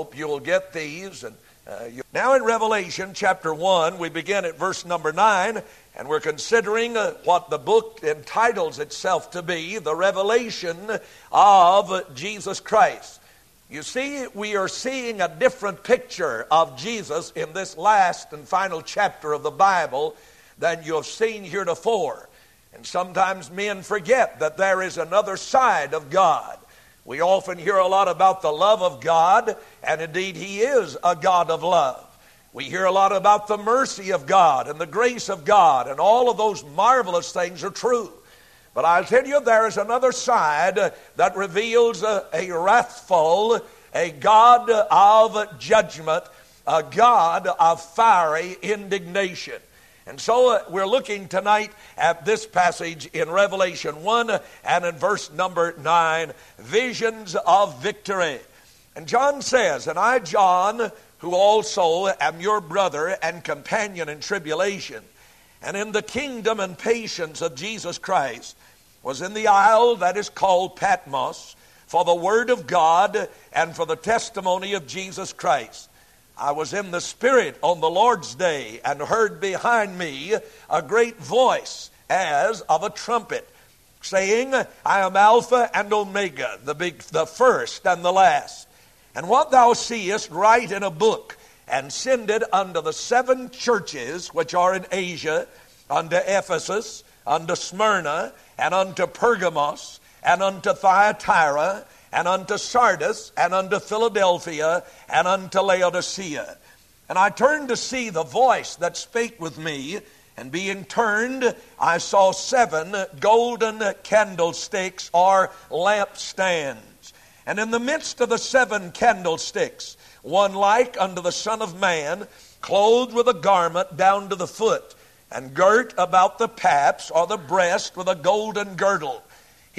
hope you'll get these. And uh, you... Now, in Revelation chapter 1, we begin at verse number 9, and we're considering uh, what the book entitles itself to be the revelation of Jesus Christ. You see, we are seeing a different picture of Jesus in this last and final chapter of the Bible than you have seen heretofore. And sometimes men forget that there is another side of God. We often hear a lot about the love of God, and indeed, He is a God of love. We hear a lot about the mercy of God and the grace of God, and all of those marvelous things are true. But I'll tell you, there is another side that reveals a, a wrathful, a God of judgment, a God of fiery indignation. And so uh, we're looking tonight at this passage in Revelation 1 and in verse number 9 visions of victory. And John says, And I, John, who also am your brother and companion in tribulation, and in the kingdom and patience of Jesus Christ, was in the isle that is called Patmos for the word of God and for the testimony of Jesus Christ. I was in the Spirit on the Lord's day and heard behind me a great voice as of a trumpet, saying, I am Alpha and Omega, the, big, the first and the last. And what thou seest, write in a book and send it unto the seven churches which are in Asia, unto Ephesus, unto Smyrna, and unto Pergamos, and unto Thyatira, and unto Sardis, and unto Philadelphia, and unto Laodicea. And I turned to see the voice that spake with me, and being turned, I saw seven golden candlesticks or lampstands. And in the midst of the seven candlesticks, one like unto the Son of Man, clothed with a garment down to the foot, and girt about the paps or the breast with a golden girdle.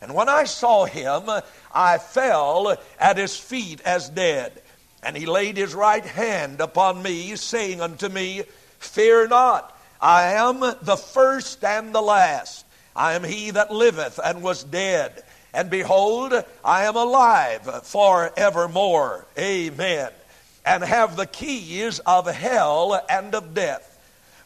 And when I saw him, I fell at his feet as dead. And he laid his right hand upon me, saying unto me, Fear not, I am the first and the last. I am he that liveth and was dead. And behold, I am alive for evermore. Amen. And have the keys of hell and of death.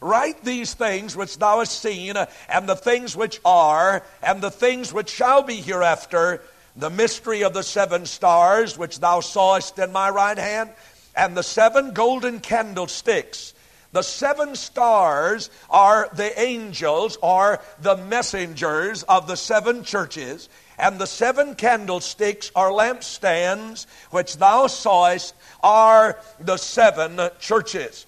Write these things which thou hast seen, uh, and the things which are, and the things which shall be hereafter, the mystery of the seven stars which thou sawest in my right hand, and the seven golden candlesticks. The seven stars are the angels or the messengers of the seven churches, and the seven candlesticks are lampstands which thou sawest are the seven churches.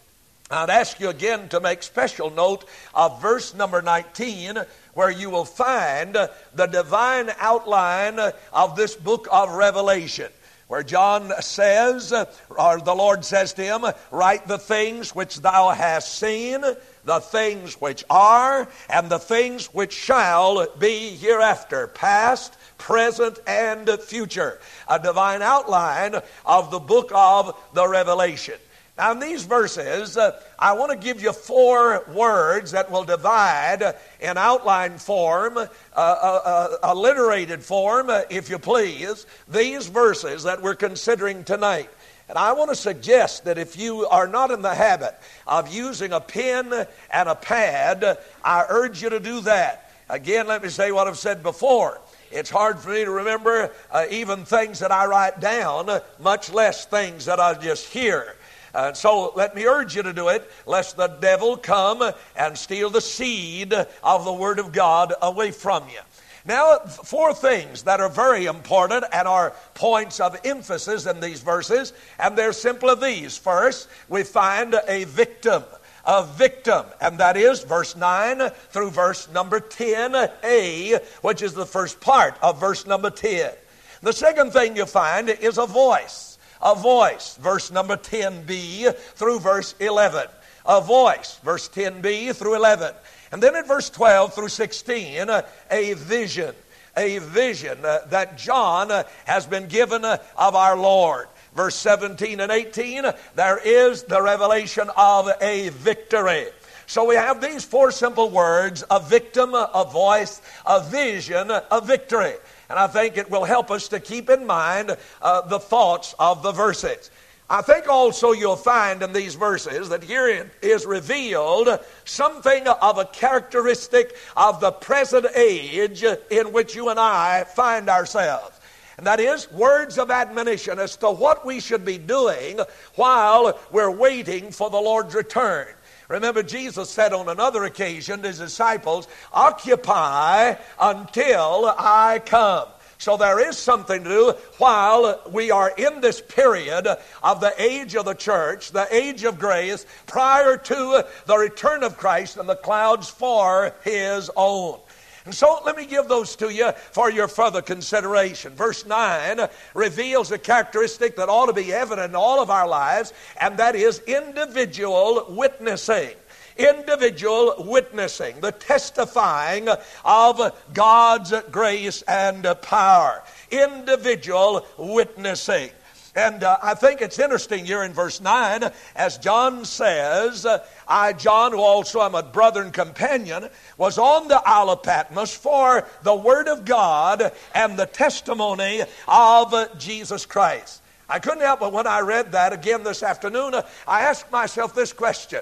I'd ask you again to make special note of verse number 19, where you will find the divine outline of this book of Revelation. Where John says, or the Lord says to him, Write the things which thou hast seen, the things which are, and the things which shall be hereafter, past, present, and future. A divine outline of the book of the Revelation. Now, in these verses, uh, I want to give you four words that will divide in outline form, uh, uh, uh alliterated form, uh, if you please, these verses that we're considering tonight. And I want to suggest that if you are not in the habit of using a pen and a pad, I urge you to do that. Again, let me say what I've said before. It's hard for me to remember even things that I write down, much less things that I just hear. Uh, so let me urge you to do it, lest the devil come and steal the seed of the Word of God away from you. Now, four things that are very important and are points of emphasis in these verses, and they're simply these. First, we find a victim. A victim, and that is verse 9 through verse number 10a, which is the first part of verse number 10. The second thing you find is a voice a voice, verse number 10b through verse 11. A voice, verse 10b through 11. And then at verse 12 through 16, uh, a vision. A vision uh, that John uh, has been given of our Lord verse 17 and 18, there is the revelation of a victory. So we have these four simple words a victim, a voice, a vision, a victory. And I think it will help us to keep in mind uh, the thoughts of the verses. I think also you'll find in these verses that herein is revealed something of a characteristic of the present age in which you and I find ourselves. And that is words of admonition as to what we should be doing while we're waiting for the Lord's return. Remember, Jesus said on another occasion to his disciples, Occupy until I come. So there is something to do while we are in this period of the age of the church, the age of grace, prior to the return of Christ and the clouds for his own. And so let me give those to you for your further consideration. Verse 9 reveals a characteristic that ought to be evident in all of our lives, and that is individual witnessing individual witnessing, the testifying of God's grace and power. Individual witnessing. And uh, I think it's interesting here in verse 9, as John says, I, John, who also am a brother and companion, was on the Isle of Patmos for the Word of God and the testimony of Jesus Christ. I couldn't help but when I read that again this afternoon, I asked myself this question.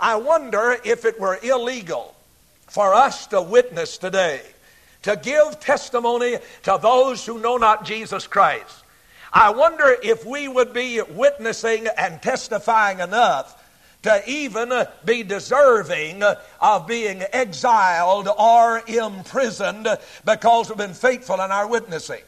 I wonder if it were illegal for us to witness today, to give testimony to those who know not Jesus Christ. I wonder if we would be witnessing and testifying enough to even be deserving of being exiled or imprisoned because we've been faithful in our witnessing.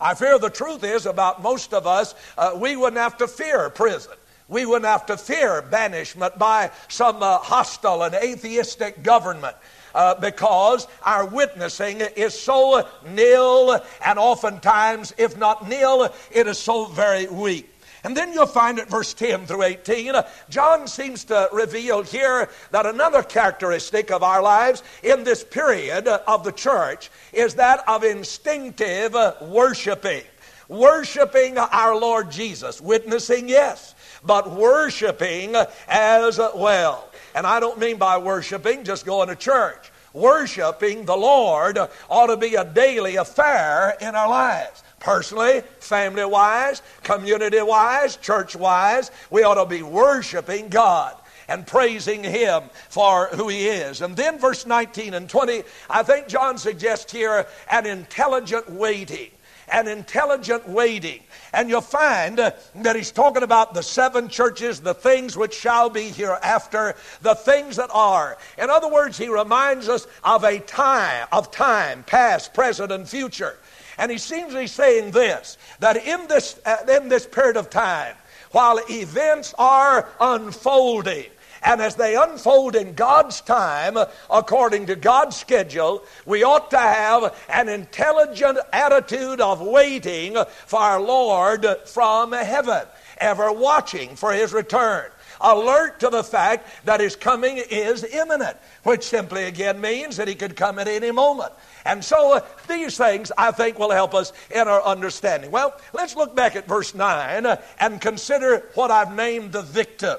I fear the truth is about most of us, uh, we wouldn't have to fear prison. We wouldn't have to fear banishment by some uh, hostile and atheistic government uh, because our witnessing is so nil, and oftentimes, if not nil, it is so very weak. And then you'll find at verse 10 through 18, uh, John seems to reveal here that another characteristic of our lives in this period of the church is that of instinctive worshiping. Worshiping our Lord Jesus. Witnessing, yes, but worshiping as well. And I don't mean by worshiping just going to church. Worshiping the Lord ought to be a daily affair in our lives. Personally, family wise, community wise, church wise, we ought to be worshiping God and praising Him for who He is. And then verse 19 and 20, I think John suggests here an intelligent waiting. An intelligent waiting. And you'll find uh, that he's talking about the seven churches, the things which shall be hereafter, the things that are. In other words, he reminds us of a time, of time, past, present, and future. And he seems to be saying this that in this, uh, in this period of time, while events are unfolding, and as they unfold in God's time, according to God's schedule, we ought to have an intelligent attitude of waiting for our Lord from heaven, ever watching for his return alert to the fact that his coming is imminent, which simply again means that he could come at any moment. And so uh, these things, I think, will help us in our understanding. Well, let's look back at verse 9 uh, and consider what I've named the victim.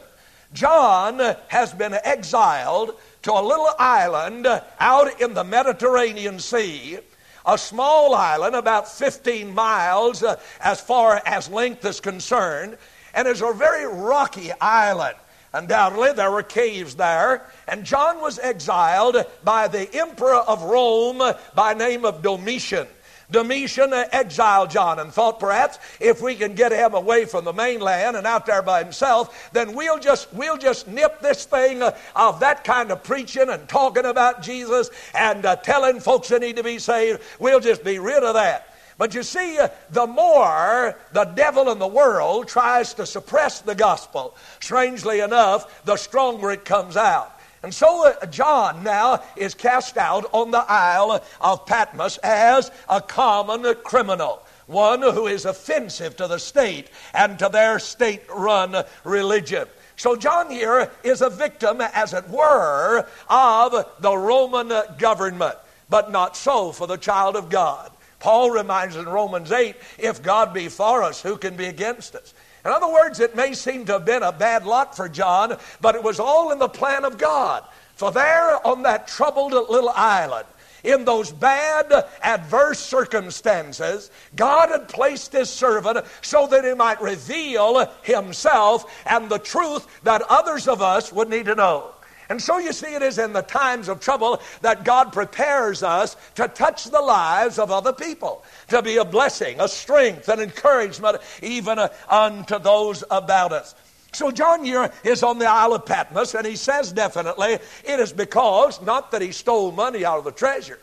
John has been exiled to a little island out in the Mediterranean Sea, a small island about 15 miles uh, as far as length is concerned, and it's a very rocky island. Undoubtedly, there were caves there, and John was exiled by the emperor of Rome by name of Domitian. Domitian exiled John and thought perhaps if we can get him away from the mainland and out there by himself, then we'll just we'll just nip this thing of that kind of preaching and talking about Jesus and uh, telling folks they need to be saved. We'll just be rid of that. But you see, uh, the more the devil in the world tries to suppress the gospel, strangely enough, the stronger it comes out. And so uh, John now is cast out on the Isle of Patmos as a common criminal. one who is offensive to the state and to their state run religion. So, John here is a victim, as it were, of the Roman government, but not so for the child of God. Paul reminds in Romans 8 if God be for us, who can be against us? In other words, it may seem to have been a bad lot for John, but it was all in the plan of God. For there on that troubled little island, in those bad, adverse circumstances, God had placed His servant so that He might reveal Himself and the truth that others of us would need to know. And so you see, it is in the times of trouble that God prepares us to touch the lives of other people, to be a blessing, a strength, an encouragement, even unto those about us. So John here is on the Isle of Patmos, and he says definitely it is because, not that he stole money out of the treasure,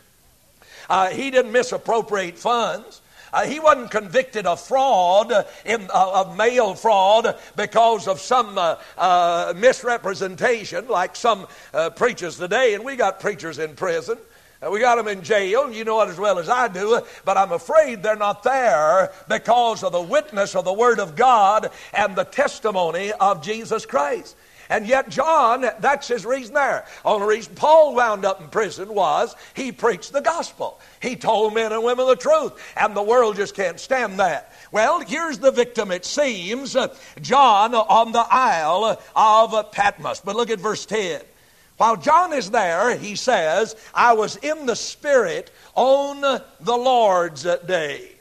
uh, he didn't misappropriate funds. Uh, he wasn't convicted of fraud, in, uh, of mail fraud, because of some uh, uh misrepresentation, like some uh, preachers today. And we got preachers in prison. Uh, we got them in jail, you know it as well as I do, but I'm afraid they're not there because of the witness of the Word of God and the testimony of Jesus Christ. And yet, John, that's his reason there. Only reason Paul wound up in prison was he preached the gospel. He told men and women the truth, and the world just can't stand that. Well, here's the victim, it seems John on the Isle of Patmos. But look at verse 10. While John is there, he says, I was in the Spirit on the Lord's day.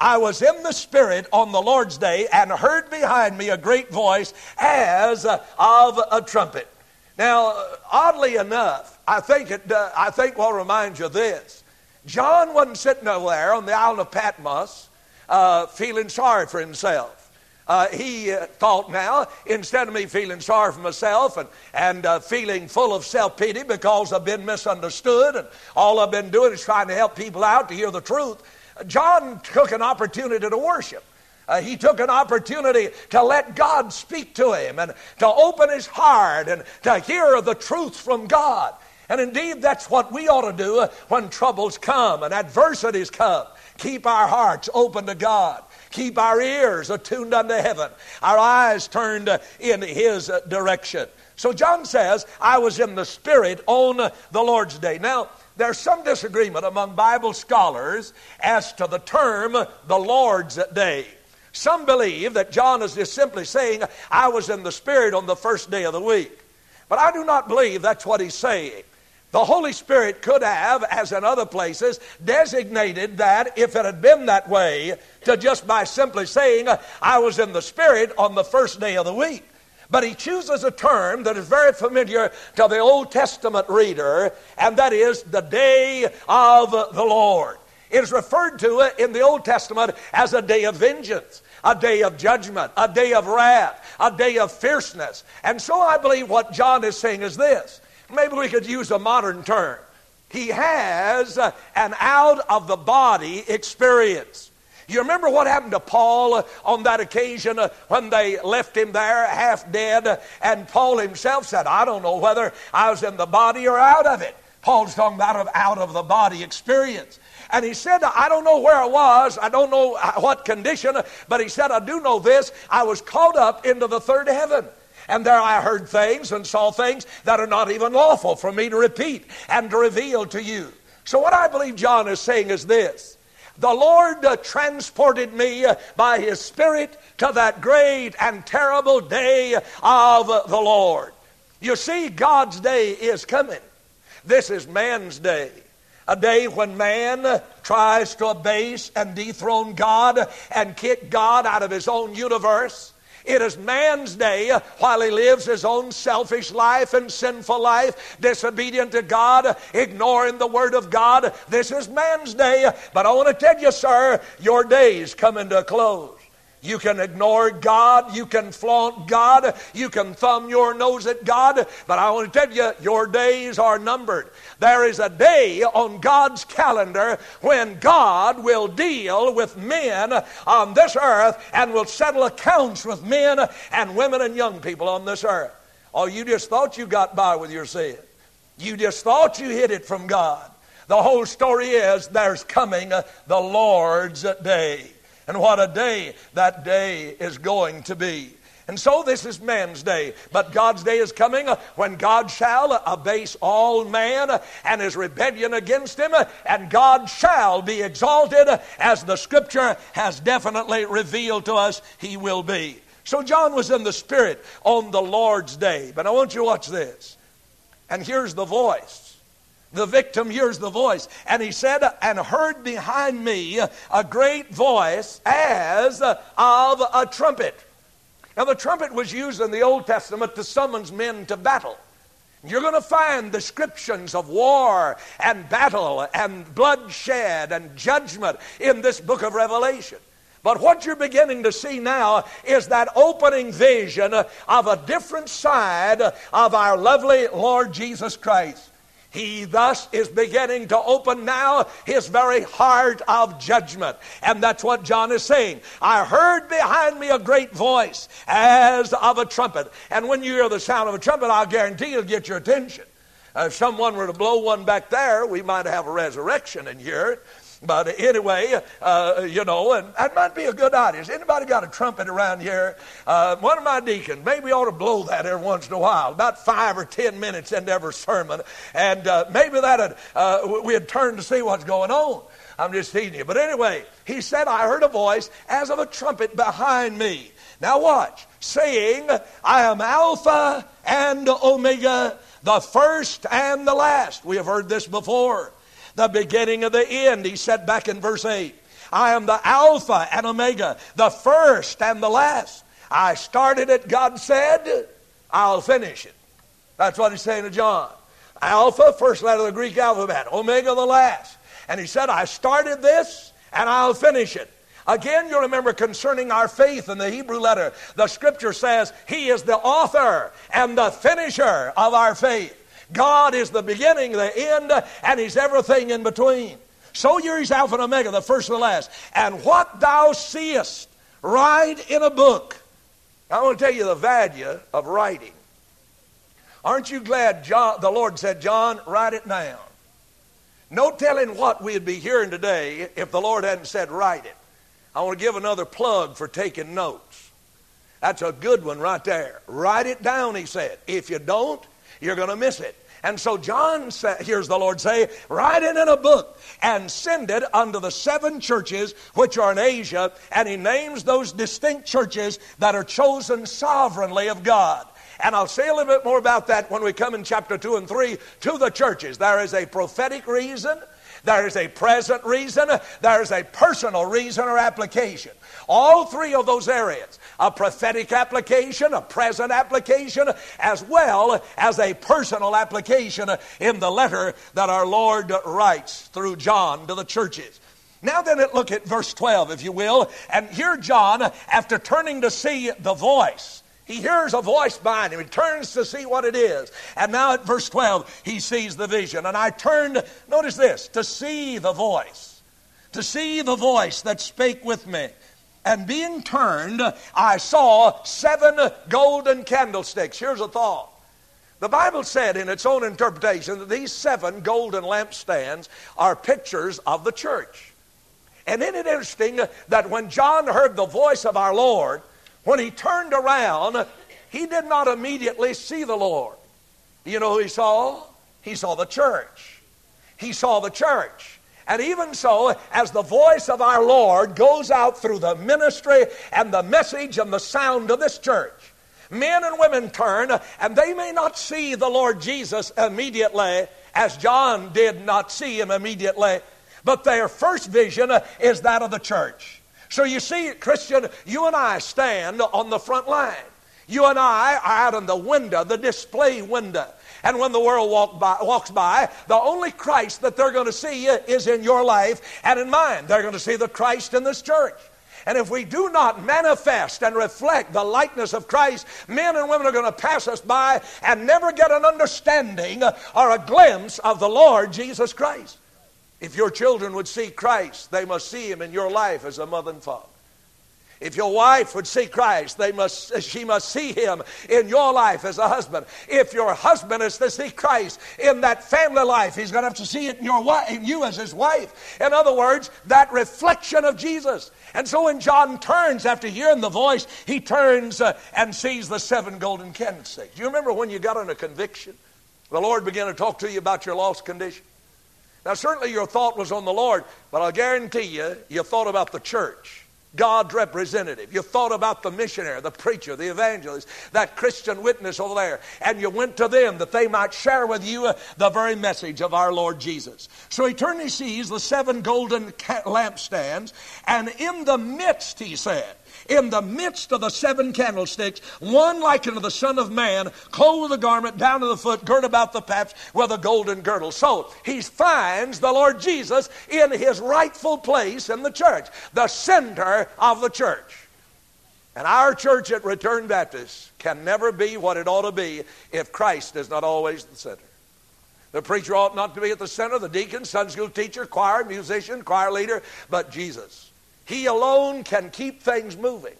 I was in the Spirit on the Lord's day and heard behind me a great voice as of a trumpet. Now, oddly enough, I think, it, uh, I think will remind you of this. John wasn't sitting there on the island of Patmos uh, feeling sorry for himself uh, he uh, thought now, instead of me feeling sorry for myself and, and uh, feeling full of self pity because I've been misunderstood and all I've been doing is trying to help people out to hear the truth, John took an opportunity to worship. Uh, he took an opportunity to let God speak to him and to open his heart and to hear the truth from God. And indeed, that's what we ought to do uh, when troubles come and adversities come. Keep our hearts open to God. Keep our ears attuned unto heaven, our eyes turned uh, in His uh, direction. So John says, I was in the Spirit on the Lord's day. Now, there's some disagreement among Bible scholars as to the term the Lord's day. Some believe that John is just simply saying, I was in the Spirit on the first day of the week. But I do not believe that's what he's saying. The Holy Spirit could have, as in other places, designated that if it had been that way, to just by simply saying, I was in the Spirit on the first day of the week. But he chooses a term that is very familiar to the Old Testament reader, and that is the day of the Lord. It is referred to in the Old Testament as a day of vengeance, a day of judgment, a day of wrath, a day of fierceness. And so I believe what John is saying is this maybe we could use a modern term. He has an out of the body experience. You remember what happened to Paul uh, on that occasion uh, when they left him there half dead? And Paul himself said, I don't know whether I was in the body or out of it. Paul's talking about out of the body experience. And he said, I don't know where I was, I don't know uh, what condition, but he said, I do know this. I was caught up into the third heaven. And there I heard things and saw things that are not even lawful for me to repeat and to reveal to you. So, what I believe John is saying is this The Lord uh, transported me uh, by His Spirit to that great and terrible day of uh, the Lord. You see, God's day is coming. This is man's day. A day when man tries to abase and dethrone God and kick God out of his own universe. It is man's day while he lives his own selfish life and sinful life, disobedient to God, ignoring the Word of God. This is man's day. But I want to tell you, sir, your day's coming to a close. You can ignore God. You can flaunt God. You can thumb your nose at God. But I want to tell you, your days are numbered. There is a day on God's calendar when God will deal with men on this earth and will settle accounts with men and women and young people on this earth. Oh, you just thought you got by with your sin. You just thought you hid it from God. The whole story is there's coming the Lord's day. And what a day that day is going to be. And so this is man's day. But God's day is coming uh, when God shall abase all man and his rebellion against him, and God shall be exalted as the scripture has definitely revealed to us he will be. So John was in the Spirit on the Lord's day. But I want you to watch this. And here's the voice. The victim hears the voice. And he said, and heard behind me a great voice as of a trumpet. Now, the trumpet was used in the Old Testament to summons men to battle. You're going to find descriptions of war and battle and bloodshed and judgment in this book of Revelation. But what you're beginning to see now is that opening vision of a different side of our lovely Lord Jesus Christ. He thus is beginning to open now his very heart of judgment. And that's what John is saying. I heard behind me a great voice as of a trumpet. And when you hear the sound of a trumpet, I'll guarantee it'll get your attention. Uh, if someone were to blow one back there, we might have a resurrection in here. But anyway, uh, you know, and that might be a good idea. Has anybody got a trumpet around here? Uh, one of my deacons, maybe ought to blow that every once in a while, about five or ten minutes into every sermon. And uh, maybe that uh, we'd turn to see what's going on. I'm just teasing you. But anyway, he said, I heard a voice as of a trumpet behind me. Now watch, saying, I am Alpha and Omega, the first and the last. We have heard this before the beginning of the end. He said back in verse 8, I am the Alpha and Omega, the first and the last. I started it, God said, I'll finish it. That's what he's saying to John. Alpha, first letter of the Greek alphabet, Omega, the last. And he said, I started this and I'll finish it. Again, you'll remember concerning our faith in the Hebrew letter, the scripture says, He is the author and the finisher of our faith. God is the beginning, the end, and He's everything in between. So you're His Alpha and Omega, the first and the last. And what thou seest, write in a book. I want to tell you the value of writing. Aren't you glad John, the Lord said, John, write it down? No telling what we'd be hearing today if the Lord hadn't said, write it. I want to give another plug for taking notes. That's a good one right there. Write it down, he said. If you don't, you're going to miss it. And so John hears the Lord say, write it in a book and send it unto the seven churches which are in Asia. And he names those distinct churches that are chosen sovereignly of God. And I'll say a little bit more about that when we come in chapter 2 and 3 to the churches. There is a prophetic reason there is a present reason, there is a personal reason or application. All three of those areas a prophetic application, a present application, as well as a personal application in the letter that our Lord writes through John to the churches. Now then, look at verse 12, if you will. And here, John, after turning to see the voice, he hears a voice behind him. He turns to see what it is. And now at verse 12, he sees the vision. And I turned, notice this, to see the voice. To see the voice that spake with me. And being turned, I saw seven golden candlesticks. Here's a thought. The Bible said in its own interpretation that these seven golden lampstands are pictures of the church. And isn't it interesting that when John heard the voice of our Lord, when he turned around, he did not immediately see the Lord. Do you know who he saw? He saw the church. He saw the church. And even so, as the voice of our Lord goes out through the ministry and the message and the sound of this church, men and women turn and they may not see the Lord Jesus immediately as John did not see him immediately, but their first vision is that of the church. So you see, Christian, you and I stand on the front line. You and I are out in the window, the display window. And when the world walk by, walks by, the only Christ that they're going to see is in your life and in mine. They're going to see the Christ in this church. And if we do not manifest and reflect the likeness of Christ, men and women are going to pass us by and never get an understanding or a glimpse of the Lord Jesus Christ. If your children would see Christ, they must see Him in your life as a mother and father. If your wife would see Christ, they must, she must see him in your life as a husband. If your husband is to see Christ in that family life, he's going to have to see it in, your wife, in you as his wife. In other words, that reflection of Jesus. And so when John turns after hearing the voice, he turns uh, and sees the seven golden candlesticks. Do you remember when you got on a conviction? The Lord began to talk to you about your lost condition. Now, certainly your thought was on the Lord, but I'll guarantee you, you thought about the church. God's representative. You thought about the missionary, the preacher, the evangelist, that Christian witness over there, and you went to them that they might share with you uh, the very message of our Lord Jesus. So he turned and sees the seven golden lampstands, and in the midst, he said, in the midst of the seven candlesticks, one like unto the Son of Man, clothed with a garment down to the foot, girt about the paps with a golden girdle. So he finds the Lord Jesus in his rightful place in the church, the center of the church. And our church at Return Baptist can never be what it ought to be if Christ is not always the center. The preacher ought not to be at the center, the deacon, Sunday school teacher, choir, musician, choir leader, but Jesus. He alone can keep things moving.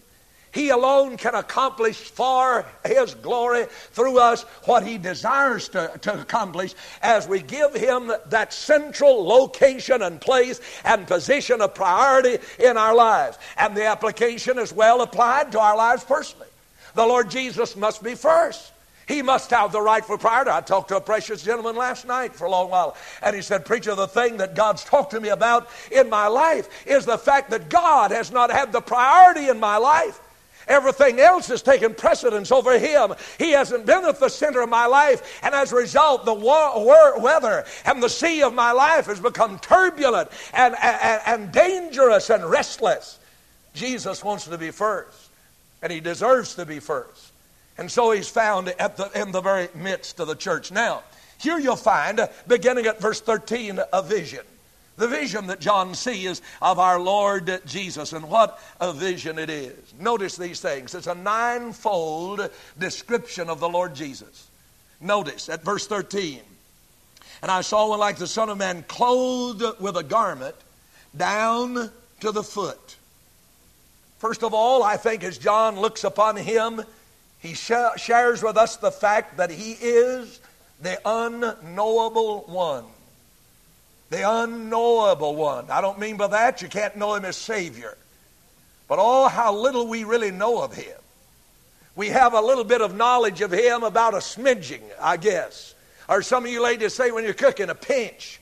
He alone can accomplish for His glory through us what He desires to, to accomplish as we give Him that central location and place and position of priority in our lives. And the application is well applied to our lives personally. The Lord Jesus must be first. He must have the rightful priority. I talked to a precious gentleman last night for a long while, and he said, Preacher, the thing that God's talked to me about in my life is the fact that God has not had the priority in my life. Everything else has taken precedence over him. He hasn't been at the center of my life, and as a result, the weather and the sea of my life has become turbulent and, and, and dangerous and restless. Jesus wants to be first, and he deserves to be first. And so he's found at the, in the very midst of the church. Now, here you'll find, uh, beginning at verse 13, a vision. The vision that John sees of our Lord Jesus, and what a vision it is. Notice these things. It's a ninefold description of the Lord Jesus. Notice at verse 13. And I saw one like the Son of Man clothed with a garment down to the foot. First of all, I think as John looks upon him, he shares with us the fact that He is the unknowable one. The unknowable one. I don't mean by that you can't know Him as Savior. But oh, how little we really know of Him. We have a little bit of knowledge of Him about a smidging, I guess. Or some of you ladies say when you're cooking, a pinch.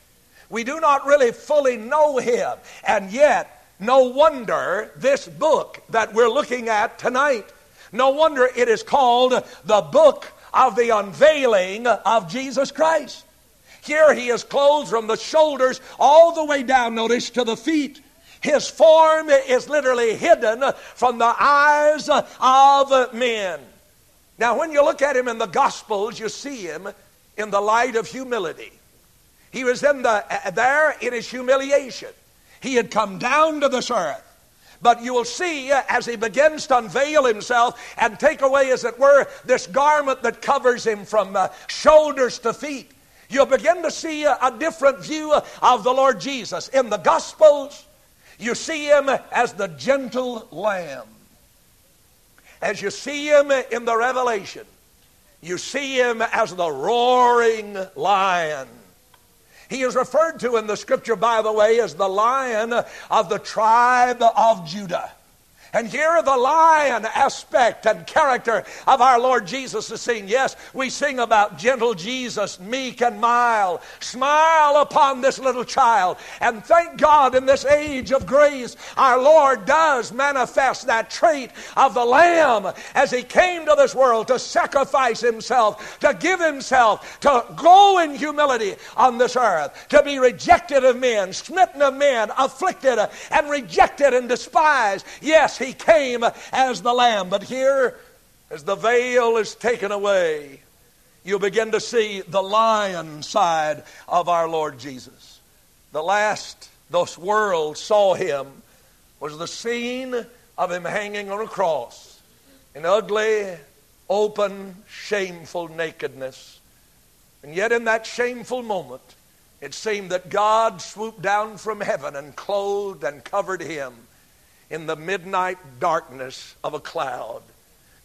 We do not really fully know Him. And yet, no wonder this book that we're looking at tonight no wonder it is called the book of the unveiling of Jesus Christ. Here he is clothed from the shoulders all the way down, notice, to the feet. His form is literally hidden from the eyes of men. Now, when you look at him in the Gospels, you see him in the light of humility. He was in the, there in his humiliation. He had come down to this earth. But you will see uh, as he begins to unveil himself and take away, as it were, this garment that covers him from uh, shoulders to feet, you'll begin to see a, a different view of the Lord Jesus. In the Gospels, you see him as the gentle lamb. As you see him in the Revelation, you see him as the roaring lion. He is referred to in the scripture, by the way, as the lion of the tribe of Judah. And here the lion aspect and character of our Lord Jesus is seen. Yes, we sing about gentle Jesus, meek and mild. Smile upon this little child. And thank God in this age of grace, our Lord does manifest that trait of the Lamb as He came to this world to sacrifice Himself, to give Himself, to go in humility on this earth, to be rejected of men, smitten of men, afflicted and rejected and despised. Yes, he came as the Lamb. But here, as the veil is taken away, you begin to see the lion side of our Lord Jesus. The last this world saw him was the scene of him hanging on a cross in ugly, open, shameful nakedness. And yet, in that shameful moment, it seemed that God swooped down from heaven and clothed and covered him in the midnight darkness of a cloud.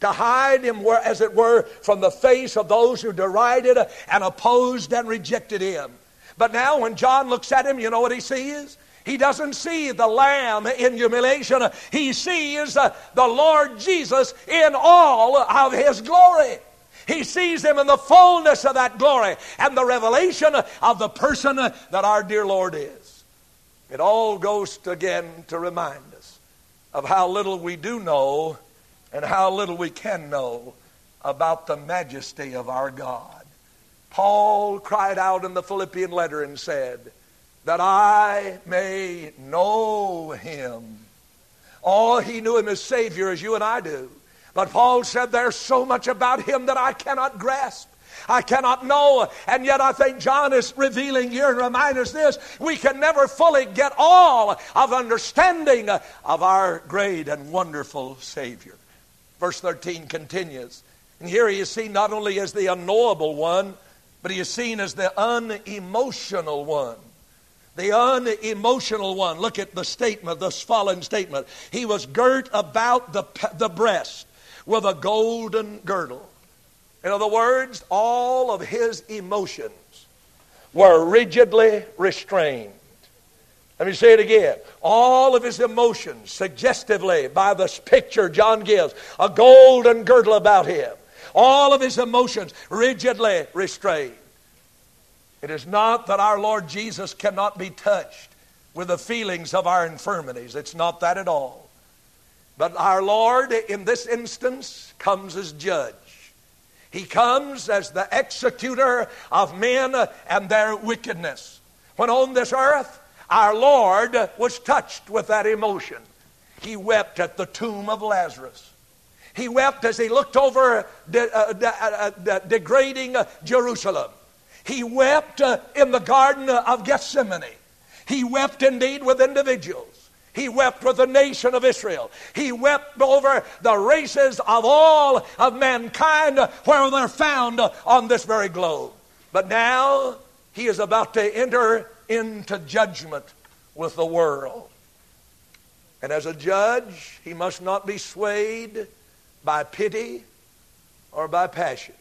To hide him, as it were, from the face of those who derided and opposed and rejected him. But now, when John looks at him, you know what he sees? He doesn't see the Lamb in humiliation. He sees uh, the Lord Jesus in all of his glory. He sees him in the fullness of that glory and the revelation of the person that our dear Lord is. It all goes again to remind of how little we do know and how little we can know about the majesty of our God. Paul cried out in the Philippian letter and said, that I may know him. All he knew him as Savior as you and I do. But Paul said there's so much about him that I cannot grasp. I cannot know. And yet I think John is revealing here and remind us this. We can never fully get all of understanding of our great and wonderful Savior. Verse 13 continues. And here he is seen not only as the unknowable one, but he is seen as the unemotional one the unemotional one. Look at the statement, this fallen statement. He was girt about the, the breast with a golden girdle. In other words, all of his emotions were rigidly restrained. Let me say it again. All of his emotions, suggestively, by this picture John gives, a golden girdle about him. All of his emotions rigidly restrained. It is not that our Lord Jesus cannot be touched with the feelings of our infirmities. It's not that at all. But our Lord, in this instance, comes as judge. He comes as the executor of men and their wickedness. When on this earth, our Lord was touched with that emotion. He wept at the tomb of Lazarus. He wept as he looked over de- uh, de- uh, de- degrading Jerusalem. He wept uh, in the Garden of Gethsemane. He wept indeed with individuals. He wept with the nation of Israel. He wept over the races of all of mankind where they're found on this very globe. But now he is about to enter into judgment with the world. And as a judge, he must not be swayed by pity or by passion.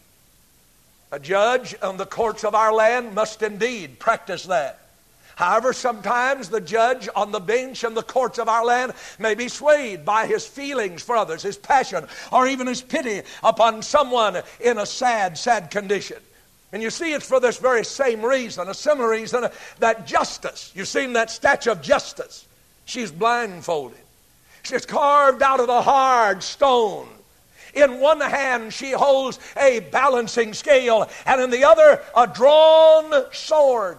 A judge on the courts of our land must indeed practice that. However, sometimes the judge on the bench in the courts of our land may be swayed by his feelings for others, his passion, or even his pity upon someone in a sad, sad condition. And you see, it's for this very same reason, a similar reason, that justice, you've seen that statue of justice. She's blindfolded. She's carved out of the hard stone. In one hand, she holds a balancing scale, and in the other, a drawn sword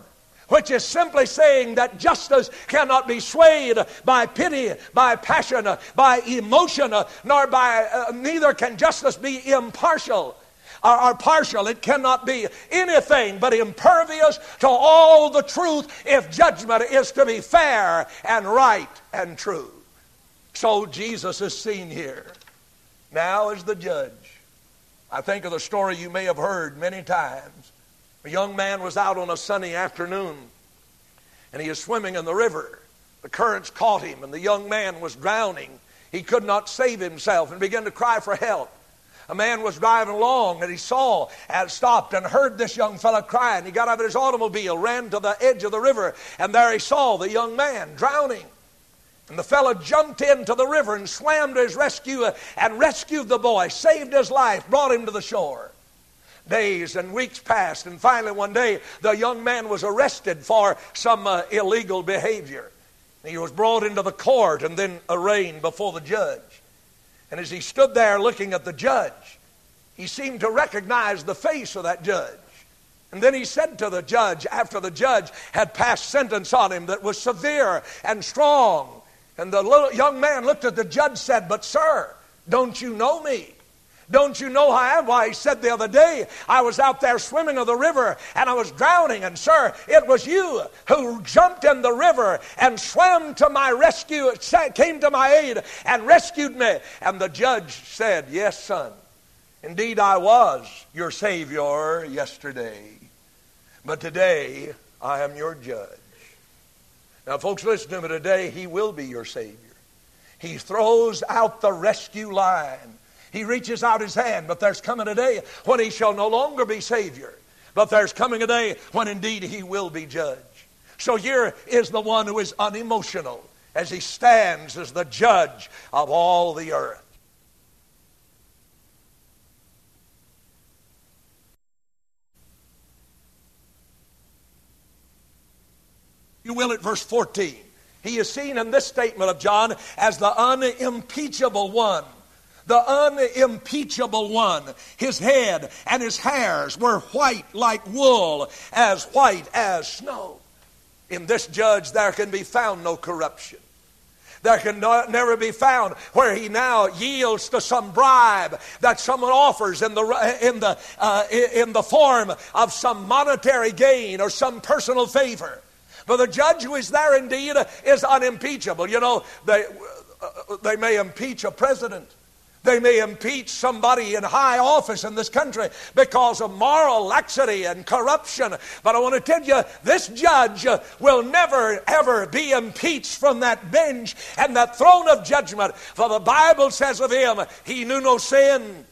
which is simply saying that justice cannot be swayed by pity, by passion, by emotion, nor by, uh, neither can justice be impartial. Or, or partial. It cannot be anything but impervious to all the truth if judgment is to be fair and right and true. So Jesus is seen here now as the judge. I think of the story you may have heard many times. A young man was out on a sunny afternoon and he was swimming in the river. The currents caught him and the young man was drowning. He could not save himself and began to cry for help. A man was driving along and he saw and stopped and heard this young fellow crying. He got out of his automobile, ran to the edge of the river, and there he saw the young man drowning. And the fellow jumped into the river and swam to his rescue and rescued the boy, saved his life, brought him to the shore. Days and weeks passed, and finally one day the young man was arrested for some uh, illegal behavior. He was brought into the court and then arraigned before the judge. And as he stood there looking at the judge, he seemed to recognize the face of that judge. And then he said to the judge, after the judge had passed sentence on him that was severe and strong, and the little young man looked at the judge said, But sir, don't you know me? Don't you know am? Why, he said the other day, I was out there swimming in the river and I was drowning. And, sir, it was you who jumped in the river and swam to my rescue, came to my aid and rescued me. And the judge said, Yes, son. Indeed, I was your Savior yesterday. But today, I am your judge. Now, folks, listen to me today. He will be your Savior. He throws out the rescue line. He reaches out his hand, but there's coming a day when he shall no longer be Savior. But there's coming a day when indeed he will be judge. So here is the one who is unemotional as he stands as the judge of all the earth. You will at verse 14. He is seen in this statement of John as the unimpeachable one. The unimpeachable one. His head and his hairs were white like wool, as white as snow. In this judge, there can be found no corruption. There can never be found where he now yields to some bribe that someone offers in the, in, the, uh, in the form of some monetary gain or some personal favor. But the judge who is there indeed is unimpeachable. You know, they, they may impeach a president. They may impeach somebody in high office in this country because of moral laxity and corruption. But I want to tell you, this judge will never, ever be impeached from that bench and that throne of judgment. For the Bible says of him, he knew no sin,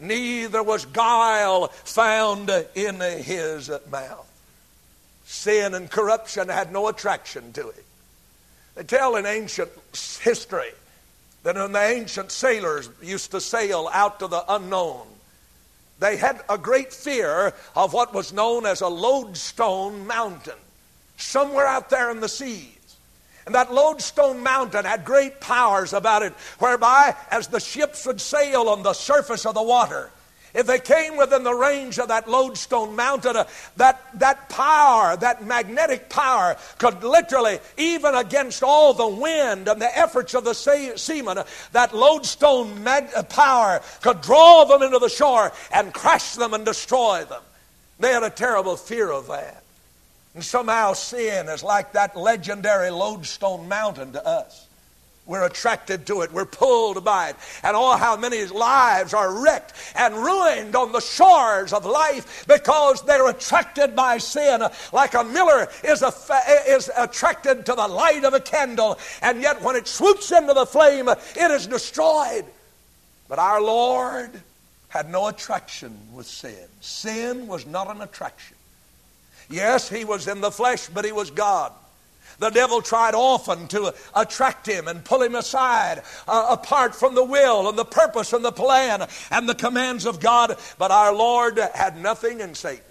neither was guile found in his mouth. Sin and corruption had no attraction to it. They tell in ancient history that when the ancient sailors used to sail out to the unknown, they had a great fear of what was known as a lodestone mountain, somewhere out there in the seas. And that lodestone mountain had great powers about it, whereby as the ships would sail on the surface of the water, if they came within the range of that lodestone mountain, uh, that, that power, that magnetic power, could literally, even against all the wind and the efforts of the seamen, uh, that lodestone mag- uh, power could draw them into the shore and crush them and destroy them. They had a terrible fear of that. And somehow sin is like that legendary lodestone mountain to us. We're attracted to it. We're pulled by it. And oh, how many lives are wrecked and ruined on the shores of life because they're attracted by sin. Like a miller is, a, is attracted to the light of a candle, and yet when it swoops into the flame, it is destroyed. But our Lord had no attraction with sin. Sin was not an attraction. Yes, he was in the flesh, but he was God. The devil tried often to attract him and pull him aside, uh, apart from the will and the purpose and the plan and the commands of God. But our Lord had nothing in Satan.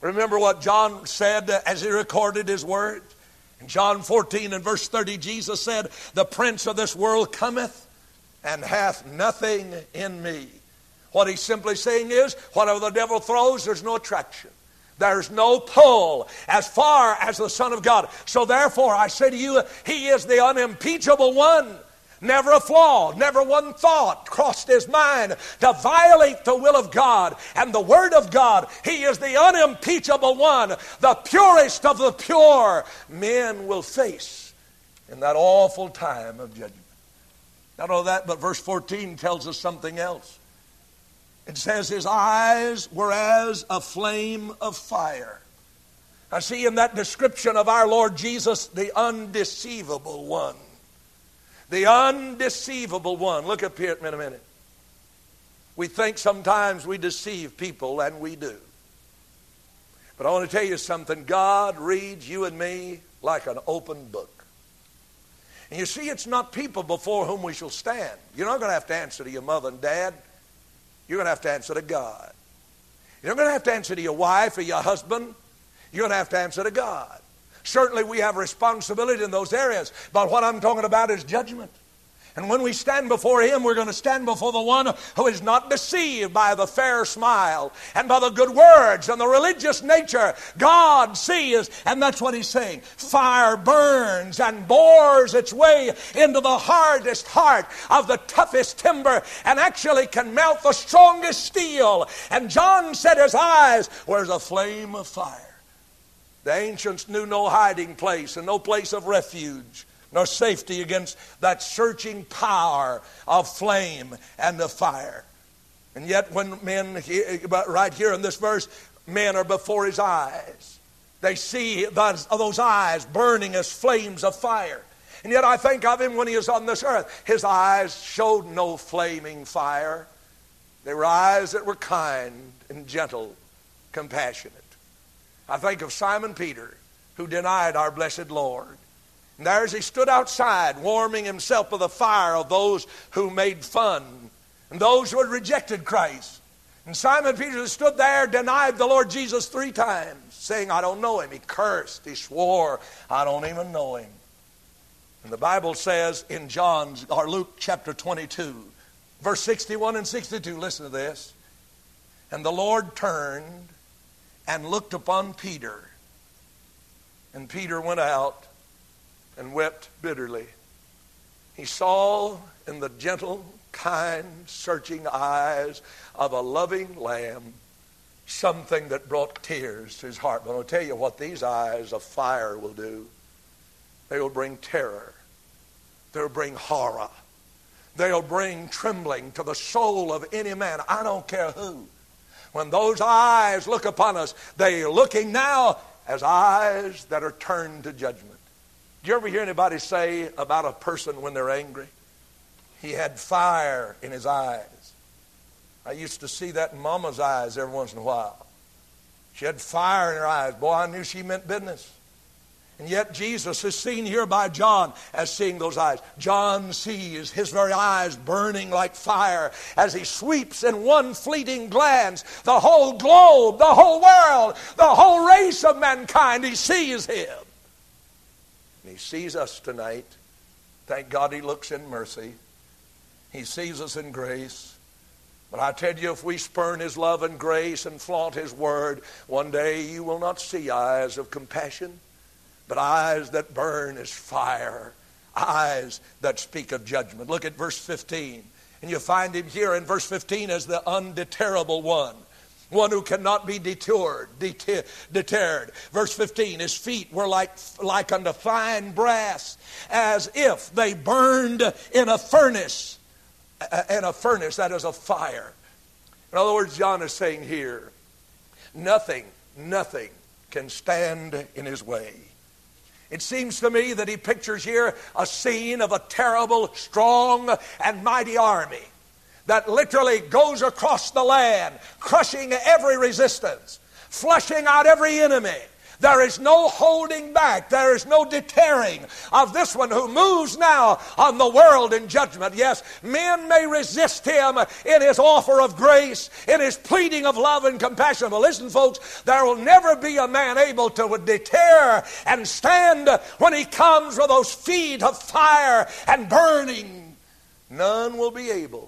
Remember what John said as he recorded his words? In John 14 and verse 30, Jesus said, The prince of this world cometh and hath nothing in me. What he's simply saying is, whatever the devil throws, there's no attraction. There's no pull as far as the Son of God. So therefore, I say to you, He is the unimpeachable one. Never a flaw, never one thought crossed his mind to violate the will of God and the Word of God. He is the unimpeachable one, the purest of the pure men will face in that awful time of judgment. Not only that, but verse 14 tells us something else. It says his eyes were as a flame of fire. I see in that description of our Lord Jesus the undeceivable one. The undeceivable one. Look up here in a minute. We think sometimes we deceive people, and we do. But I want to tell you something God reads you and me like an open book. And you see, it's not people before whom we shall stand. You're not going to have to answer to your mother and dad. You're going to have to answer to God. You're going to have to answer to your wife or your husband. You're going to have to answer to God. Certainly, we have responsibility in those areas, but what I'm talking about is judgment. And when we stand before Him, we're going to stand before the one who is not deceived by the fair smile and by the good words and the religious nature. God sees, and that's what He's saying. Fire burns and bores its way into the hardest heart of the toughest timber and actually can melt the strongest steel. And John said his eyes were as a flame of fire. The ancients knew no hiding place and no place of refuge nor safety against that searching power of flame and of fire. And yet, when men, right here in this verse, men are before his eyes, they see those, those eyes burning as flames of fire. And yet I think of him when he was on this earth. His eyes showed no flaming fire. They were eyes that were kind and gentle, compassionate. I think of Simon Peter, who denied our blessed Lord. And there as he stood outside, warming himself with the fire of those who made fun and those who had rejected Christ. And Simon Peter stood there, denied the Lord Jesus three times, saying, I don't know him. He cursed, he swore, I don't even know him. And the Bible says in John's or Luke chapter 22, verse 61 and 62, listen to this. And the Lord turned and looked upon Peter. And Peter went out and wept bitterly. He saw in the gentle, kind, searching eyes of a loving lamb something that brought tears to his heart. But I'll tell you what these eyes of fire will do. They will bring terror. They'll bring horror. They'll bring trembling to the soul of any man. I don't care who. When those eyes look upon us, they are looking now as eyes that are turned to judgment. Do you ever hear anybody say about a person when they're angry? He had fire in his eyes. I used to see that in Mama's eyes every once in a while. She had fire in her eyes. Boy, I knew she meant business. And yet Jesus is seen here by John as seeing those eyes. John sees his very eyes burning like fire as he sweeps in one fleeting glance the whole globe, the whole world, the whole race of mankind. He sees him. And he sees us tonight. Thank God he looks in mercy. He sees us in grace. But I tell you, if we spurn his love and grace and flaunt his word, one day you will not see eyes of compassion but eyes that burn as fire, eyes that speak of judgment. Look at verse 15. And you find him here in verse 15 as the undeterrable one. One who cannot be deterred, deterred. Verse 15, his feet were like, like unto fine brass, as if they burned in a furnace, in a furnace that is a fire. In other words, John is saying here, nothing, nothing can stand in his way. It seems to me that he pictures here a scene of a terrible, strong, and mighty army that literally goes across the land, crushing every resistance, flushing out every enemy, there is no holding back. There is no deterring of this one who moves now on the world in judgment. Yes, men may resist him in his offer of grace, in his pleading of love and compassion. But listen, folks, there will never be a man able to deter and stand when he comes with those feet of fire and burning. None will be able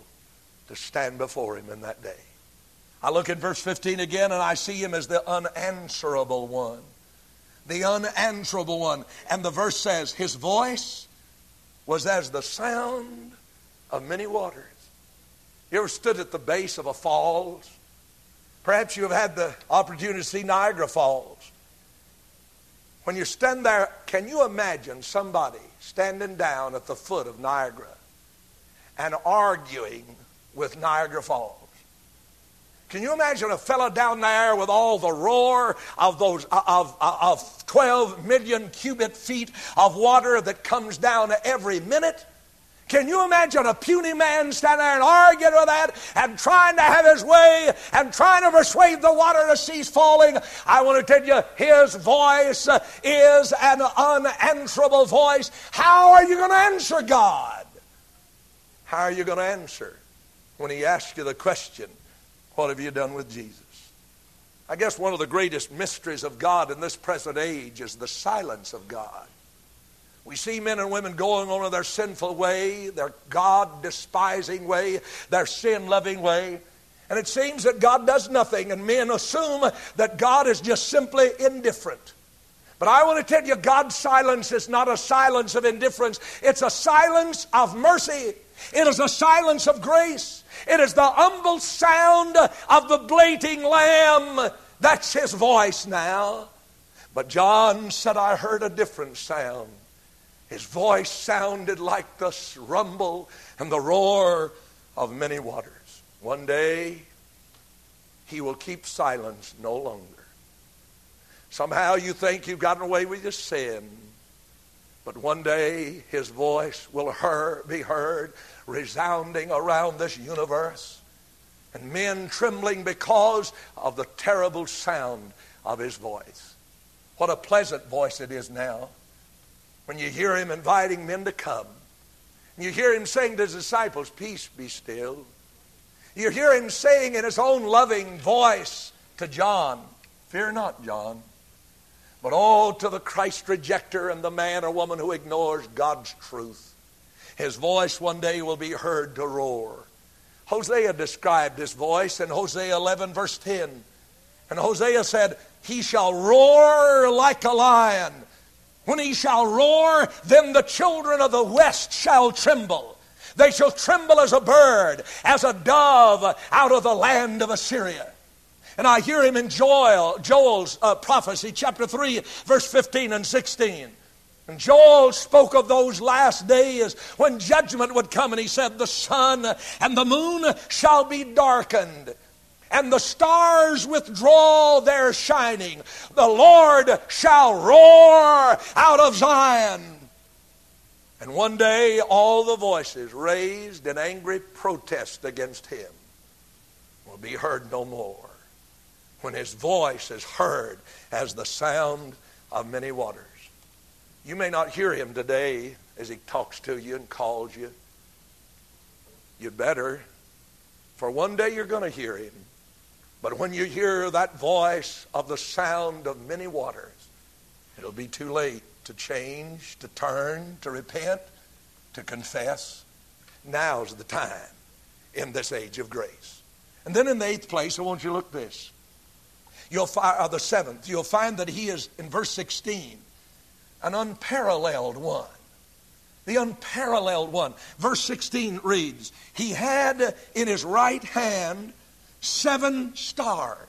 to stand before him in that day. I look at verse 15 again and I see him as the unanswerable one the unanswerable one. And the verse says, His voice was as the sound of many waters. You ever stood at the base of a falls? Perhaps you have had the opportunity to see Niagara Falls. When you stand there, can you imagine somebody standing down at the foot of Niagara and arguing with Niagara Falls? Can you imagine a fellow down there with all the roar of those uh, of, uh, of 12 million cubic feet of water that comes down every minute? Can you imagine a puny man standing there and arguing with that and trying to have his way and trying to persuade the water to cease falling? I want to tell you, his voice uh, is an unanswerable voice. How are you going to answer God? How are you going to answer when he asks you the question? What have you done with Jesus? I guess one of the greatest mysteries of God in this present age is the silence of God. We see men and women going on in their sinful way, their God despising way, their sin loving way. And it seems that God does nothing, and men assume that God is just simply indifferent. But I want to tell you, God's silence is not a silence of indifference, it's a silence of mercy, it is a silence of grace. It is the humble sound of the bleating lamb. That's his voice now. But John said, I heard a different sound. His voice sounded like the rumble and the roar of many waters. One day, he will keep silence no longer. Somehow you think you've gotten away with your sin. But one day his voice will be heard resounding around this universe, and men trembling because of the terrible sound of his voice. What a pleasant voice it is now when you hear him inviting men to come. And you hear him saying to his disciples, Peace be still. You hear him saying in his own loving voice to John, Fear not, John. But oh, to the Christ rejecter and the man or woman who ignores God's truth, his voice one day will be heard to roar. Hosea described his voice in Hosea 11, verse 10. And Hosea said, He shall roar like a lion. When he shall roar, then the children of the west shall tremble. They shall tremble as a bird, as a dove out of the land of Assyria. And I hear him in Joel, Joel's uh, prophecy, chapter 3, verse 15 and 16. And Joel spoke of those last days when judgment would come, and he said, The sun and the moon shall be darkened, and the stars withdraw their shining. The Lord shall roar out of Zion. And one day, all the voices raised in angry protest against him will be heard no more when his voice is heard as the sound of many waters. You may not hear him today as he talks to you and calls you. You'd better, for one day you're going to hear him. But when you hear that voice of the sound of many waters, it'll be too late to change, to turn, to repent, to confess. Now's the time in this age of grace. And then in the eighth place, I want you to look this. You'll find, uh, the seventh, you'll find that he is, in verse 16, an unparalleled one. The unparalleled one. Verse 16 reads, He had in his right hand seven stars.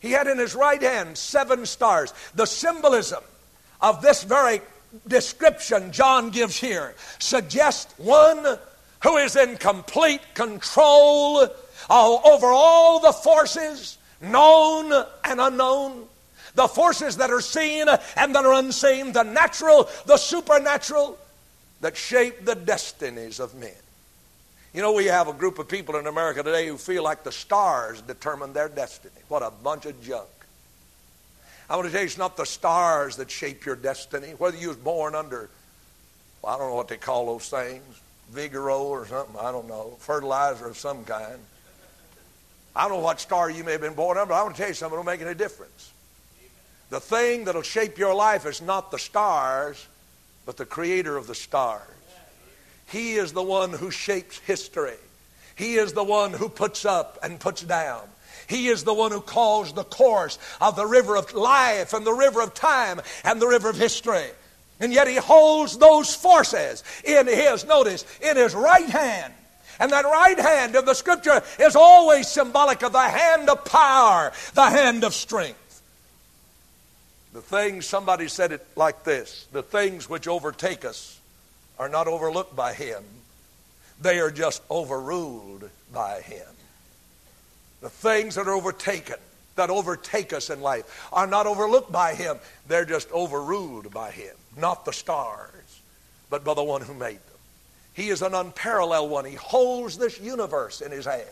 He had in his right hand seven stars. The symbolism of this very description John gives here suggests one who is in complete control over all the forces known and unknown, the forces that are seen and that are unseen, the natural, the supernatural, that shape the destinies of men. You know, we have a group of people in America today who feel like the stars determine their destiny. What a bunch of junk. I want to tell you, it's not the stars that shape your destiny. Whether you was born under, well, I don't know what they call those things, Vigoro or something, I don't know, fertilizer of some kind. I don't know what star you may have been born under, but I want to tell you something, it'll make any difference. The thing that'll shape your life is not the stars, but the creator of the stars. He is the one who shapes history. He is the one who puts up and puts down. He is the one who calls the course of the river of life and the river of time and the river of history. And yet he holds those forces in his, notice, in his right hand. And that right hand of the scripture is always symbolic of the hand of power, the hand of strength. The things, somebody said it like this the things which overtake us are not overlooked by Him, they are just overruled by Him. The things that are overtaken, that overtake us in life, are not overlooked by Him, they're just overruled by Him. Not the stars, but by the one who made them. He is an unparalleled one. He holds this universe in his hand.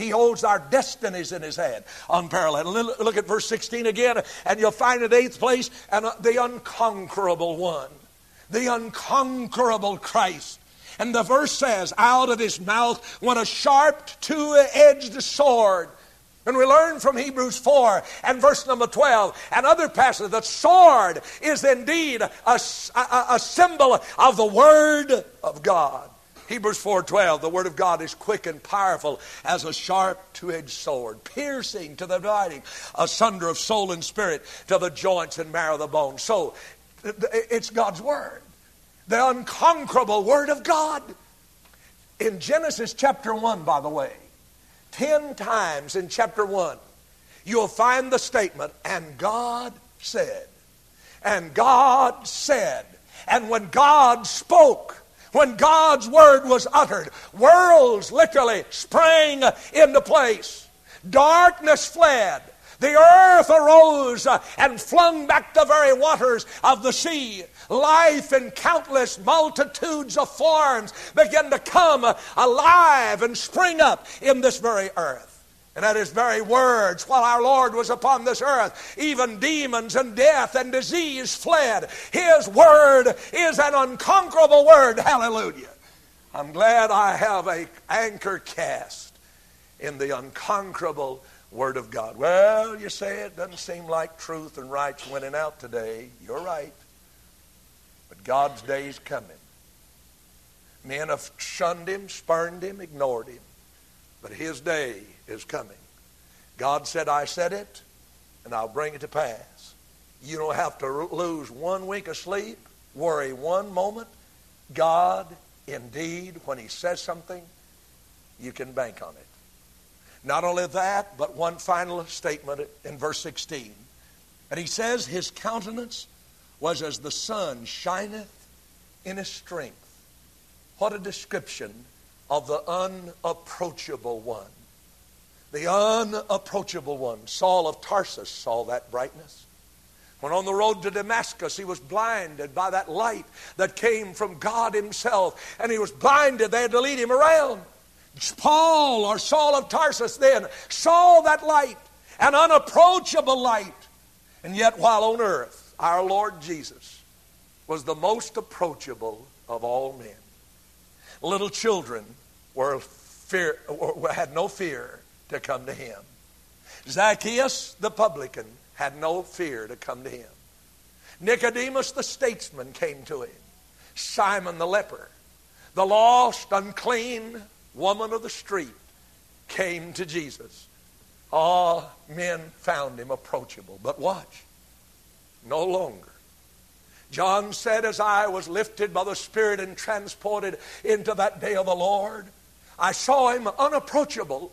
He holds our destinies in his hand, unparalleled. Look at verse 16 again, and you'll find in eighth place and uh, the unconquerable one, the unconquerable Christ. And the verse says, out of his mouth went a sharp, two edged sword and we learn from Hebrews 4 and verse number 12 and other passages that sword is indeed a, a, a symbol of the Word of God. Hebrews 4:12 the word of God is quick and powerful as a sharp two-edged sword piercing to the dividing asunder of soul and spirit to the joints and marrow of the bone. So it's God's word. The unconquerable word of God. In Genesis chapter 1 by the way Ten times in chapter 1, you'll find the statement, and God said. And God said. And when God spoke, when God's word was uttered, worlds literally sprang into place. Darkness fled. The earth arose and flung back the very waters of the sea. Life in countless multitudes of forms began to come alive and spring up in this very earth. And at his very words, while our Lord was upon this earth, even demons and death and disease fled. His word is an unconquerable word. Hallelujah. I'm glad I have a anchor cast in the unconquerable word of God. Well, you say it doesn't seem like truth and right's winning out today. You're right. But God's day's coming. Men have shunned him, spurned him, ignored him. But his day is coming. God said, I said it, and I'll bring it to pass. You don't have to lose one wink of sleep, worry one moment. God, indeed, when He says something, you can bank on it. Not only that, but one final statement in verse 16. And He says, His countenance was as the sun shineth in his strength. What a description of the unapproachable one. The unapproachable one. Saul of Tarsus saw that brightness. When on the road to Damascus, he was blinded by that light that came from God Himself. And he was blinded. They had to lead him around. Paul or Saul of Tarsus then saw that light, an unapproachable light. And yet, while on earth, our Lord Jesus was the most approachable of all men. Little children were fear, had no fear to come to him. Zacchaeus the publican had no fear to come to him. Nicodemus the statesman came to him. Simon the leper, the lost, unclean woman of the street, came to Jesus. All men found him approachable. But watch, no longer. John said, As I was lifted by the Spirit and transported into that day of the Lord, I saw him unapproachable.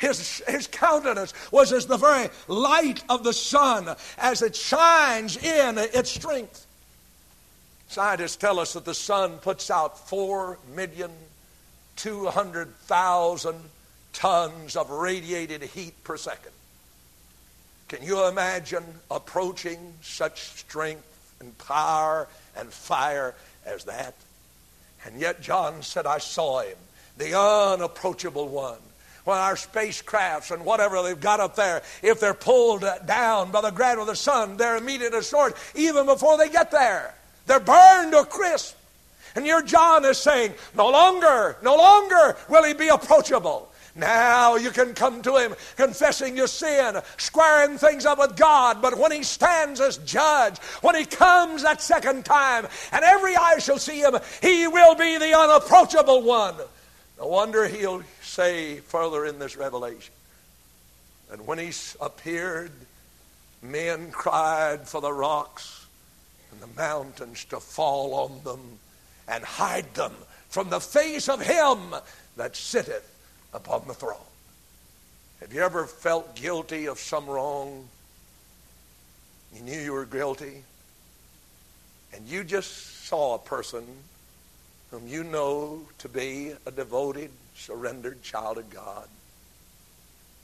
His, his countenance was as the very light of the sun as it shines in its strength. Scientists tell us that the sun puts out 4,200,000 tons of radiated heat per second. Can you imagine approaching such strength and power and fire as that? And yet John said, I saw him the unapproachable one. When our spacecrafts and whatever they've got up there, if they're pulled down by the gravity of the sun, they're immediately destroyed even before they get there. They're burned to crisp. And your John is saying, no longer, no longer will he be approachable. Now you can come to him confessing your sin, squaring things up with God. But when he stands as judge, when he comes that second time, and every eye shall see him, he will be the unapproachable one. No wonder he'll say further in this revelation. And when he appeared, men cried for the rocks and the mountains to fall on them and hide them from the face of him that sitteth upon the throne. Have you ever felt guilty of some wrong? You knew you were guilty, and you just saw a person whom you know to be a devoted, surrendered child of God.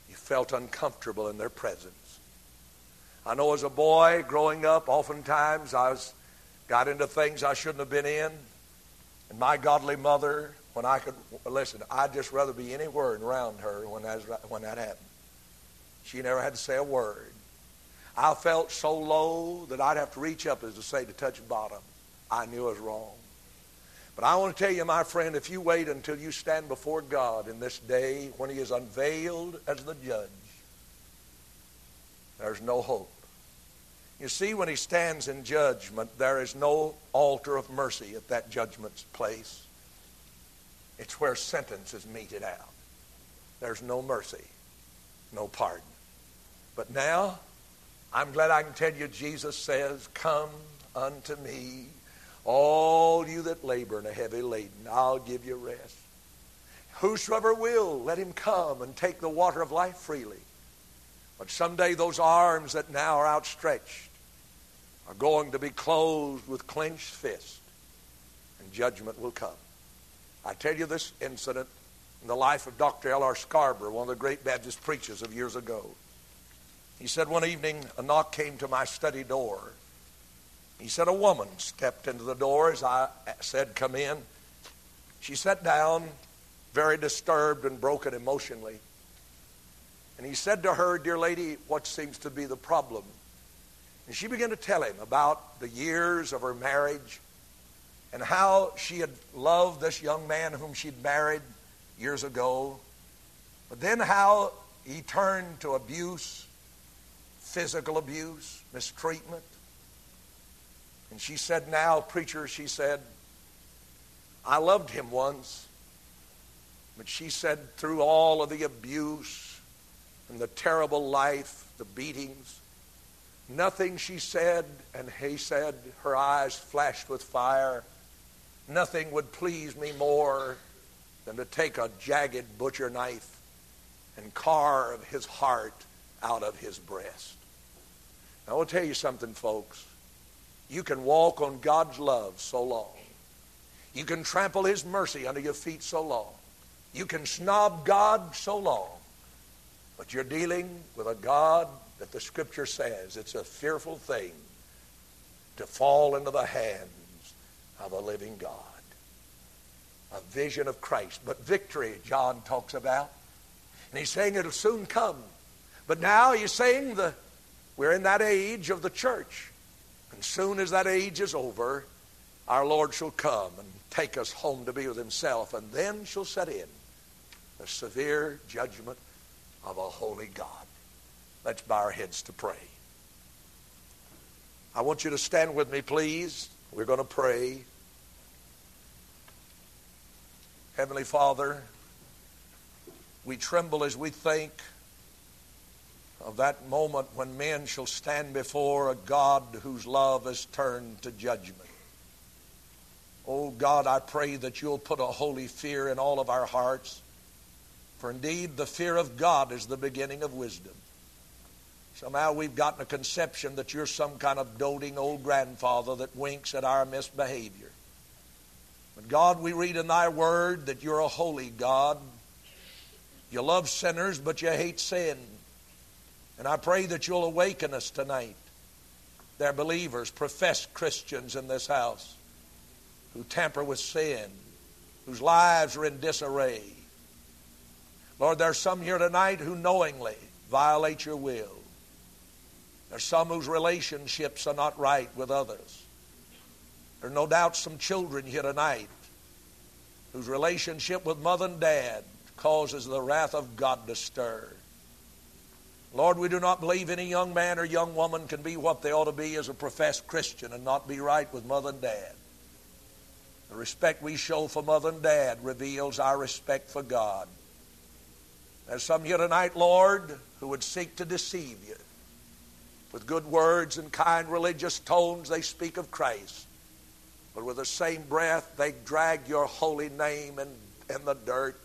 You felt uncomfortable in their presence. I know as a boy growing up, oftentimes I was got into things I shouldn't have been in. And my godly mother, when I could listen, I'd just rather be anywhere around her when that, when that happened. She never had to say a word. I felt so low that I'd have to reach up, as to say, to touch bottom. I knew I was wrong. But I want to tell you, my friend, if you wait until you stand before God in this day when He is unveiled as the judge, there's no hope. You see, when He stands in judgment, there is no altar of mercy at that judgment's place. It's where sentence is meted out. There's no mercy, no pardon. But now, I'm glad I can tell you, Jesus says, Come unto me all you that labor and are heavy laden, I'll give you rest. Whosoever will, let him come and take the water of life freely. But someday those arms that now are outstretched are going to be closed with clenched fists, and judgment will come. I tell you this incident in the life of Dr. L.R. Scarborough, one of the great Baptist preachers of years ago. He said, One evening a knock came to my study door. He said, A woman stepped into the door as I said, Come in. She sat down, very disturbed and broken emotionally. And he said to her, Dear lady, what seems to be the problem? And she began to tell him about the years of her marriage and how she had loved this young man whom she'd married years ago. But then how he turned to abuse, physical abuse, mistreatment. And she said, Now, preacher, she said, I loved him once. But she said, through all of the abuse and the terrible life, the beatings, nothing she said and he said, her eyes flashed with fire. Nothing would please me more than to take a jagged butcher knife and carve his heart out of his breast. Now, I will tell you something, folks. You can walk on God's love so long. You can trample his mercy under your feet so long. You can snob God so long. But you're dealing with a God that the scripture says it's a fearful thing to fall into the hands of a living God. A vision of Christ. But victory, John talks about. And he's saying it'll soon come. But now he's saying the, we're in that age of the church. And soon as that age is over, our Lord shall come and take us home to be with himself. And then shall set in the severe judgment of a holy God. Let's bow our heads to pray. I want you to stand with me, please. We're going to pray. Heavenly Father, we tremble as we think of that moment when men shall stand before a God whose love has turned to judgment. Oh God, I pray that you'll put a holy fear in all of our hearts. For indeed, the fear of God is the beginning of wisdom. Somehow we've gotten a conception that you're some kind of doting old grandfather that winks at our misbehavior. But God, we read in thy word that you're a holy God. You love sinners, but you hate sin. And I pray that you'll awaken us tonight. There are believers, professed Christians in this house who tamper with sin, whose lives are in disarray. Lord, there are some here tonight who knowingly violate your will. There's some whose relationships are not right with others. There are no doubt some children here tonight whose relationship with mother and dad causes the wrath of God to stir. Lord, we do not believe any young man or young woman can be what they ought to be as a professed Christian and not be right with mother and dad. The respect we show for mother and dad reveals our respect for God. There's some here tonight, Lord, who would seek to deceive you. With good words and kind religious tones, they speak of Christ. But with the same breath, they drag your holy name in, in the dirt.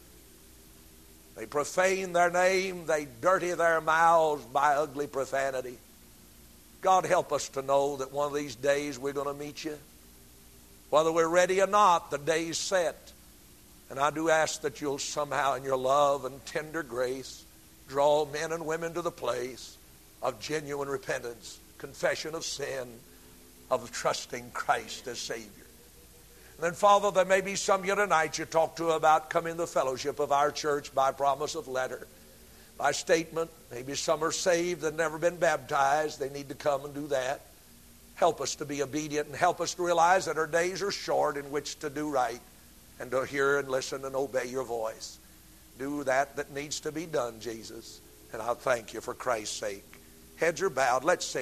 They profane their name. They dirty their mouths by ugly profanity. God, help us to know that one of these days we're going to meet you. Whether we're ready or not, the day's set. And I do ask that you'll somehow, in your love and tender grace, draw men and women to the place of genuine repentance, confession of sin, of trusting Christ as Savior. And then, Father, there may be some here tonight you talk to about coming to the fellowship of our church by promise of letter, by statement. Maybe some are saved and never been baptized. They need to come and do that. Help us to be obedient and help us to realize that our days are short in which to do right and to hear and listen and obey your voice. Do that that needs to be done, Jesus. And I'll thank you for Christ's sake. Heads are bowed. Let's say.